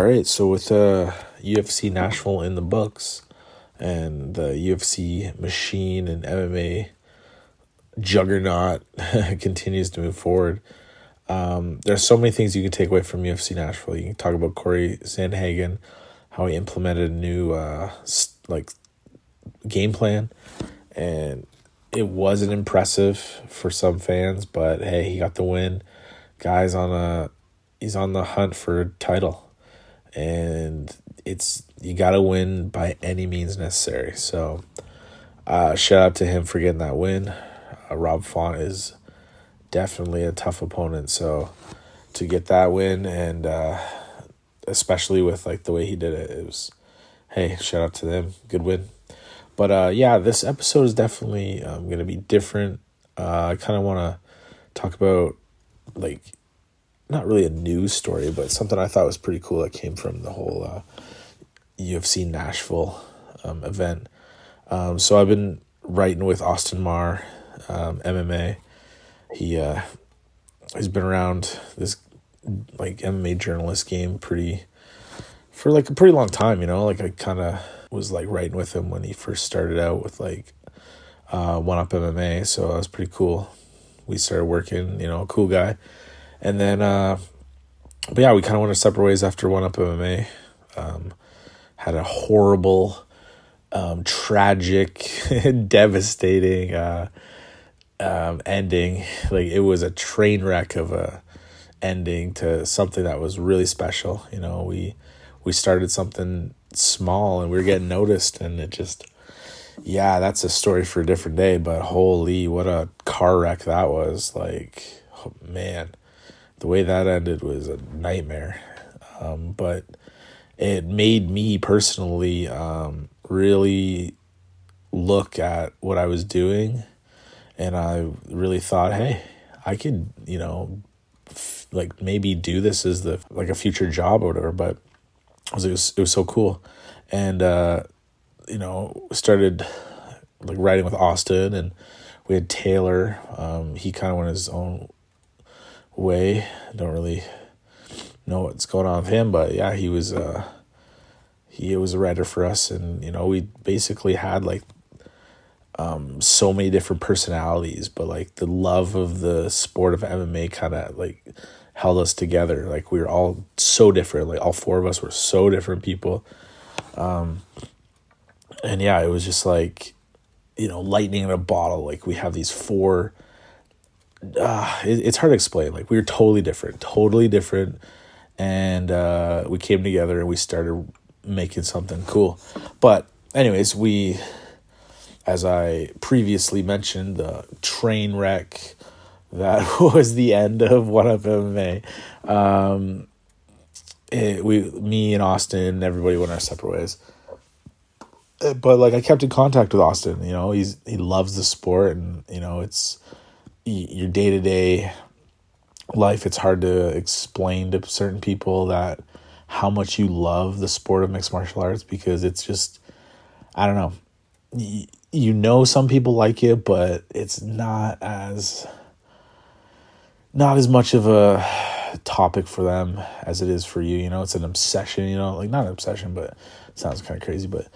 All right, so with uh, UFC Nashville in the books and the UFC machine and MMA juggernaut continues to move forward, um, there's so many things you can take away from UFC Nashville. You can talk about Corey Sandhagen, how he implemented a new uh, like game plan, and it wasn't impressive for some fans, but hey, he got the win. Guys on a he's on the hunt for a title and it's you got to win by any means necessary. So, uh, shout out to him for getting that win. Uh, Rob Font is definitely a tough opponent, so to get that win and uh, especially with like the way he did it, it was hey, shout out to them, good win. But uh, yeah, this episode is definitely um, gonna be different. Uh, I kind of want to talk about like not really a news story, but something I thought was pretty cool that came from the whole uh, UFC Nashville um, event. Um, so I've been writing with Austin Marr, um, MMA. He uh, he's been around this like MMA journalist game pretty for like a pretty long time. You know, like I kind of was like writing with him when he first started out with like uh, One Up MMA. So that was pretty cool. We started working. You know, cool guy and then, uh, but yeah, we kind of went our separate ways after One Up MMA. Um, had a horrible, um, tragic, devastating uh, um, ending. Like it was a train wreck of a ending to something that was really special. You know, we we started something small and we were getting noticed, and it just yeah, that's a story for a different day. But holy, what a car wreck that was! Like, oh, man the way that ended was a nightmare. Um, but it made me personally um, really look at what I was doing, and I really thought, hey, I could, you know, f- like maybe do this as the like a future job or whatever. But it was it was, it was so cool, and uh, you know, started like writing with Austin, and we had Taylor. Um, he kind of went his own way. I don't really know what's going on with him, but yeah, he was uh he was a writer for us and you know, we basically had like um so many different personalities, but like the love of the sport of MMA kind of like held us together. Like we were all so different. Like all four of us were so different people. Um and yeah, it was just like you know, lightning in a bottle. Like we have these four uh, it, it's hard to explain. Like we were totally different, totally different, and uh, we came together and we started making something cool. But anyways, we, as I previously mentioned, the train wreck that was the end of One Up MMA. Um, it, we, me and Austin, everybody went our separate ways. Uh, but like I kept in contact with Austin. You know, he's he loves the sport, and you know it's your day to day life, it's hard to explain to certain people that how much you love the sport of mixed martial arts because it's just, I don't know. You, you know, some people like it, but it's not as not as much of a topic for them as it is for you. You know, it's an obsession. You know, like not an obsession, but sounds kind of crazy, but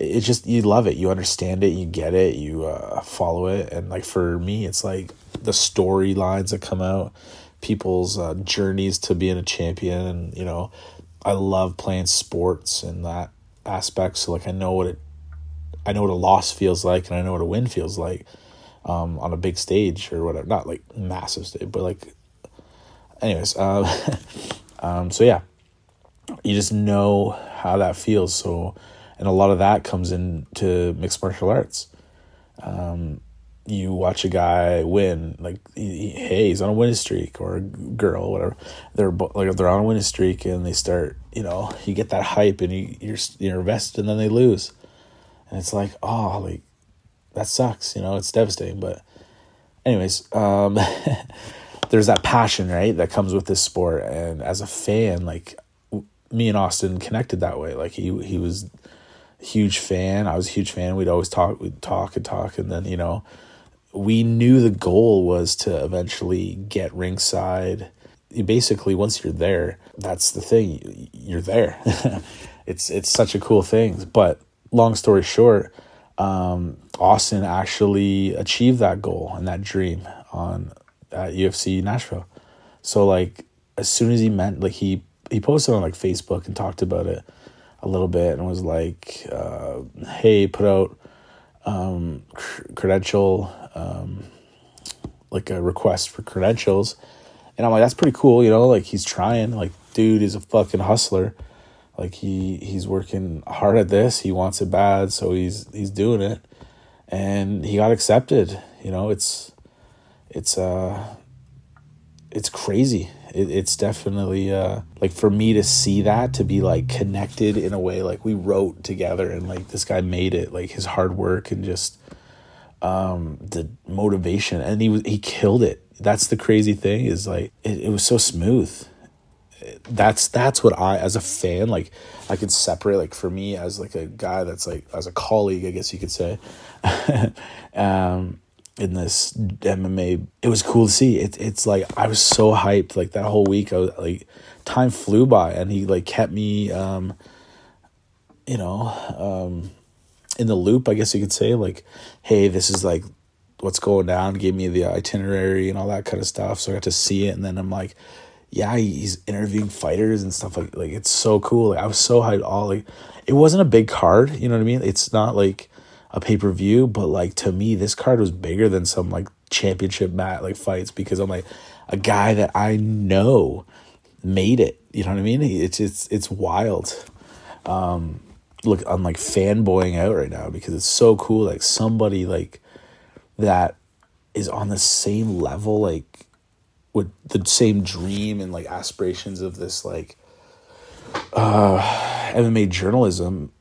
it's just you love it you understand it you get it you uh, follow it and like for me it's like the storylines that come out people's uh, journeys to being a champion and you know i love playing sports in that aspect so like i know what it i know what a loss feels like and i know what a win feels like um, on a big stage or whatever not like massive stage but like anyways uh, um, so yeah you just know how that feels so and a lot of that comes into mixed martial arts. Um, you watch a guy win, like he, hey, he's on a winning streak, or a girl, whatever. They're like they're on a winning streak, and they start, you know, you get that hype, and you you're you're invested, and then they lose, and it's like, oh, like that sucks, you know, it's devastating. But, anyways, um, there's that passion, right, that comes with this sport, and as a fan, like me and Austin connected that way. Like he he was a huge fan. I was a huge fan. We'd always talk, we'd talk and talk, and then you know, we knew the goal was to eventually get ringside basically once you're there, that's the thing. You're there. it's it's such a cool thing. But long story short, um, Austin actually achieved that goal and that dream on at UFC Nashville. So like as soon as he meant like he he posted on like Facebook and talked about it a little bit and was like, uh, "Hey, put out um, cr- credential, um, like a request for credentials," and I'm like, "That's pretty cool," you know. Like he's trying. Like dude is a fucking hustler. Like he he's working hard at this. He wants it bad, so he's he's doing it, and he got accepted. You know, it's it's uh it's crazy it, it's definitely uh, like for me to see that to be like connected in a way like we wrote together and like this guy made it like his hard work and just um the motivation and he was he killed it that's the crazy thing is like it, it was so smooth that's that's what i as a fan like i could separate like for me as like a guy that's like as a colleague i guess you could say um in this MMA. It was cool to see. It, it's like I was so hyped. Like that whole week, I was like, time flew by, and he like kept me, um, you know, um, in the loop. I guess you could say like, hey, this is like what's going down. Gave me the itinerary and all that kind of stuff. So I got to see it, and then I'm like. Yeah, he's interviewing fighters and stuff like like it's so cool. Like I was so hyped. All like, it wasn't a big card. You know what I mean? It's not like a pay per view, but like to me, this card was bigger than some like championship mat like fights because I'm like a guy that I know made it. You know what I mean? It's it's it's wild. Um, look, I'm like fanboying out right now because it's so cool. Like somebody like that is on the same level, like with the same dream and like aspirations of this like uh MMA journalism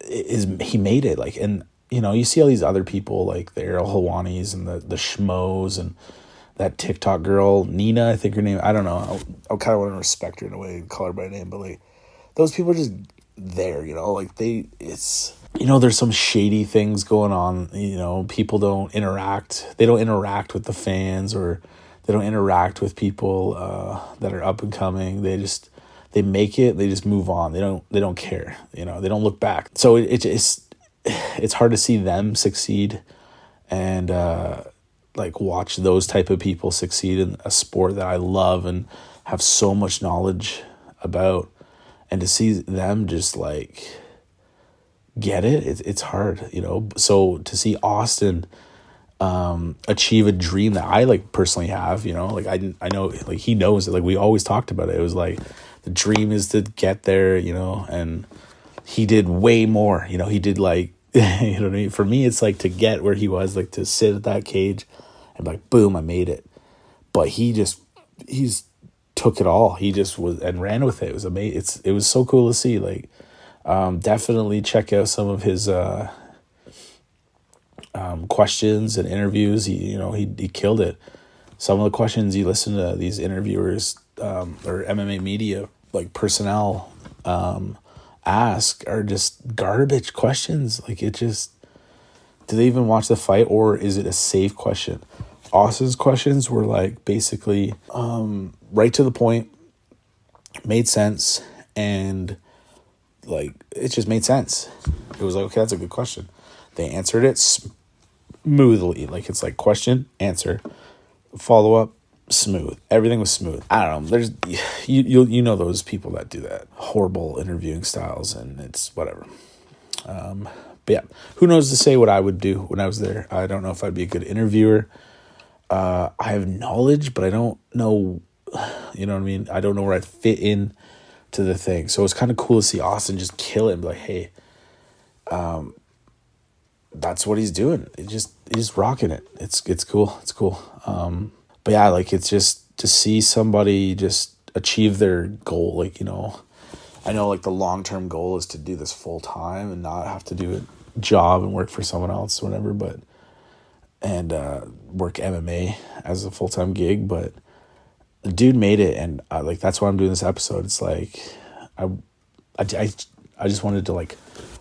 is he made it like and you know, you see all these other people like the Ariel Helwanis and the the Schmoes and that TikTok girl Nina, I think her name. I don't know. I kind of want to respect her in a way, call her by name, but like those people are just there. You know, like they. It's you know, there's some shady things going on. You know, people don't interact. They don't interact with the fans or they don't interact with people uh, that are up and coming. They just they make it. They just move on. They don't. They don't care. You know. They don't look back. So it, it it's it's hard to see them succeed and uh, like watch those type of people succeed in a sport that I love and have so much knowledge about and to see them just like get it, it it's hard you know so to see Austin um, achieve a dream that I like personally have you know like I, I know like he knows it like we always talked about it it was like the dream is to get there you know and he did way more. You know, he did like you know what I mean? For me, it's like to get where he was, like to sit at that cage and like, boom, I made it. But he just he's took it all. He just was and ran with it. It was amazing. It's it was so cool to see. Like, um, definitely check out some of his uh, um, questions and interviews. He you know he he killed it. Some of the questions you listen to these interviewers um, or MMA media like personnel um, ask are just garbage questions. Like it just do they even watch the fight or is it a safe question? Austin's questions were like basically um, right to the point, made sense, and like it just made sense. It was like, okay, that's a good question. They answered it smoothly. Like it's like question, answer, follow up, smooth. Everything was smooth. I don't know. There's you you you know those people that do that horrible interviewing styles, and it's whatever. Um, but yeah, who knows to say what I would do when I was there? I don't know if I'd be a good interviewer. Uh, I have knowledge, but I don't know. You know what I mean? I don't know where I'd fit in to the thing. So it's kind of cool to see Austin just kill it and be like, hey, um, that's what he's doing. It just he's rocking it. It's it's cool. It's cool. Um, but yeah, like it's just to see somebody just achieve their goal. Like, you know, I know like the long term goal is to do this full time and not have to do a job and work for someone else, or whatever, but and uh, work MMA as a full time gig. But dude made it, and I, like that's why I'm doing this episode. It's like I, I, I, I just wanted to like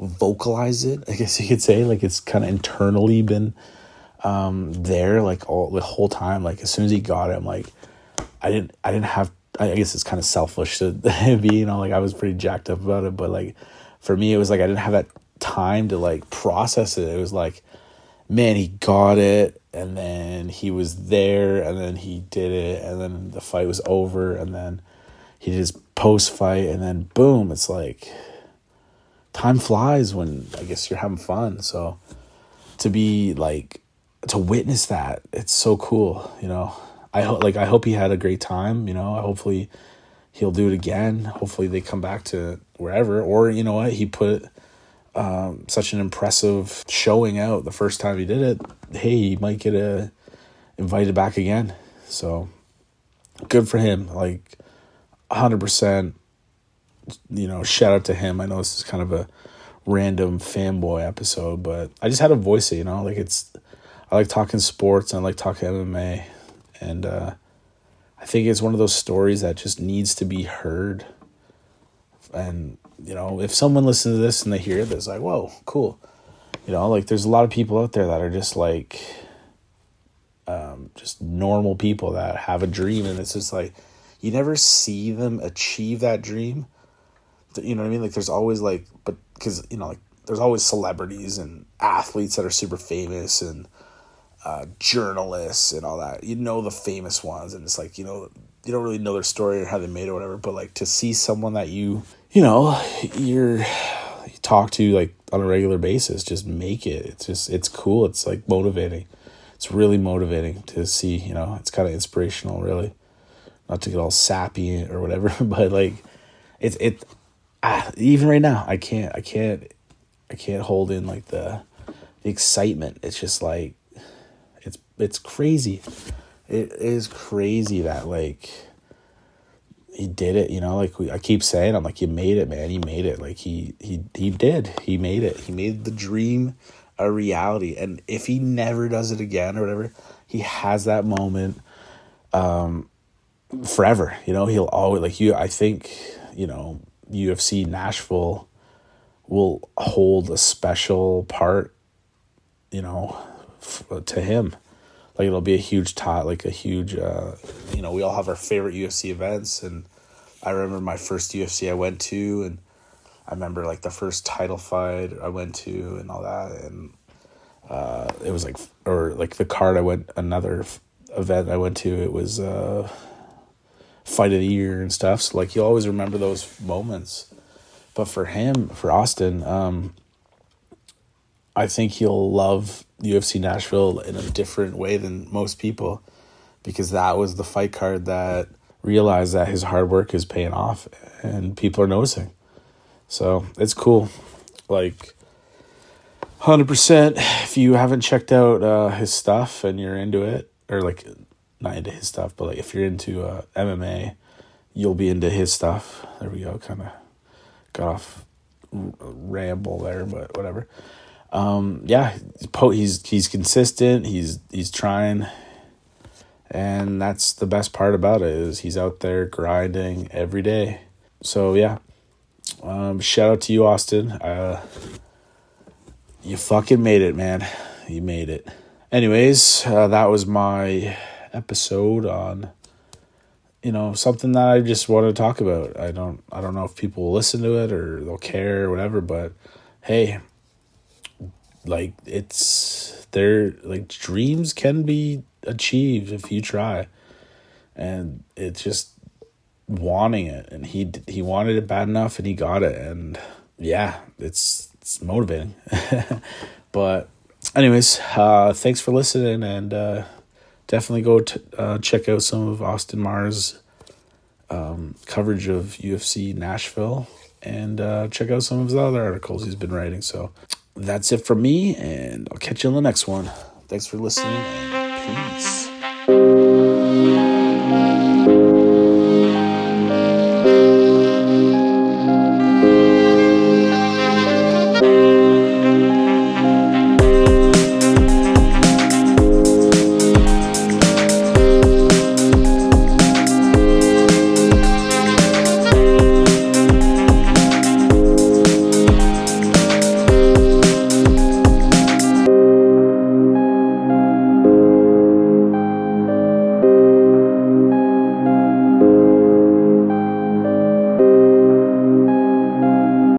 vocalize it. I guess you could say like it's kind of internally been um, there like all the whole time. Like as soon as he got it, I'm like, I didn't I didn't have I guess it's kind of selfish to be, you know, like I was pretty jacked up about it, but like for me, it was like I didn't have that time to like process it. It was like, man, he got it, and then he was there, and then he did it, and then the fight was over, and then he did his post fight, and then boom, it's like time flies when I guess you're having fun. So to be like to witness that, it's so cool, you know. I hope like I hope he had a great time. You know, hopefully he'll do it again. Hopefully they come back to wherever. Or you know what, he put um, such an impressive showing out the first time he did it. Hey, he might get a invited back again. So good for him. Like hundred percent. You know, shout out to him. I know this is kind of a random fanboy episode, but I just had to voice it. You know, like it's. I like talking sports and I like talking MMA and uh, I think it's one of those stories that just needs to be heard. And you know, if someone listens to this and they hear this, like, whoa, cool. You know, like there's a lot of people out there that are just like, um, just normal people that have a dream, and it's just like, you never see them achieve that dream. You know what I mean? Like there's always like, but because you know, like there's always celebrities and athletes that are super famous and uh, journalists and all that. You know the famous ones, and it's like you know you don't really know their story or how they made it or whatever. But like to see someone that you you know you're you talk to like on a regular basis, just make it. It's just it's cool. It's like motivating. It's really motivating to see. You know, it's kind of inspirational, really. Not to get all sappy or whatever, but like it's it. Ah, even right now, I can't. I can't. I can't hold in like the the excitement. It's just like it's it's crazy. It is crazy that like he did it, you know, like we, I keep saying, I'm like, you made it, man. He made it. Like he, he, he did, he made it. He made the dream a reality. And if he never does it again or whatever, he has that moment, um, forever, you know, he'll always like you. I think, you know, UFC Nashville will hold a special part, you know, f- to him like it'll be a huge tot, like a huge, uh, you know, we all have our favorite UFC events, and I remember my first UFC I went to, and I remember like the first title fight I went to, and all that, and uh, it was like, or like the card I went another event I went to, it was uh, fight of the year and stuff. So like you always remember those moments, but for him, for Austin, um, I think he'll love UFC Nashville in a different way than most people because that was the fight card that realized that his hard work is paying off and people are noticing. So it's cool. Like, 100%. If you haven't checked out uh, his stuff and you're into it, or like, not into his stuff, but like if you're into uh, MMA, you'll be into his stuff. There we go. Kind of got off ramble there, but whatever um, yeah, he's he's consistent. He's he's trying, and that's the best part about it is he's out there grinding every day. So yeah, um, shout out to you, Austin. Uh, you fucking made it, man. You made it. Anyways, uh, that was my episode on you know something that I just want to talk about. I don't I don't know if people will listen to it or they'll care or whatever, but hey, like it's there like dreams can be achieved if you try. And it's just wanting it. And he he wanted it bad enough and he got it. And yeah it's it's motivating. But anyways uh thanks for listening. And uh definitely go to uh, check out some of austin Marr's um, coverage of ufc nashville. And uh, check out some of his other articles he's been writing. So that's it from me, and I'll catch you on the next one. Thanks for listening, peace.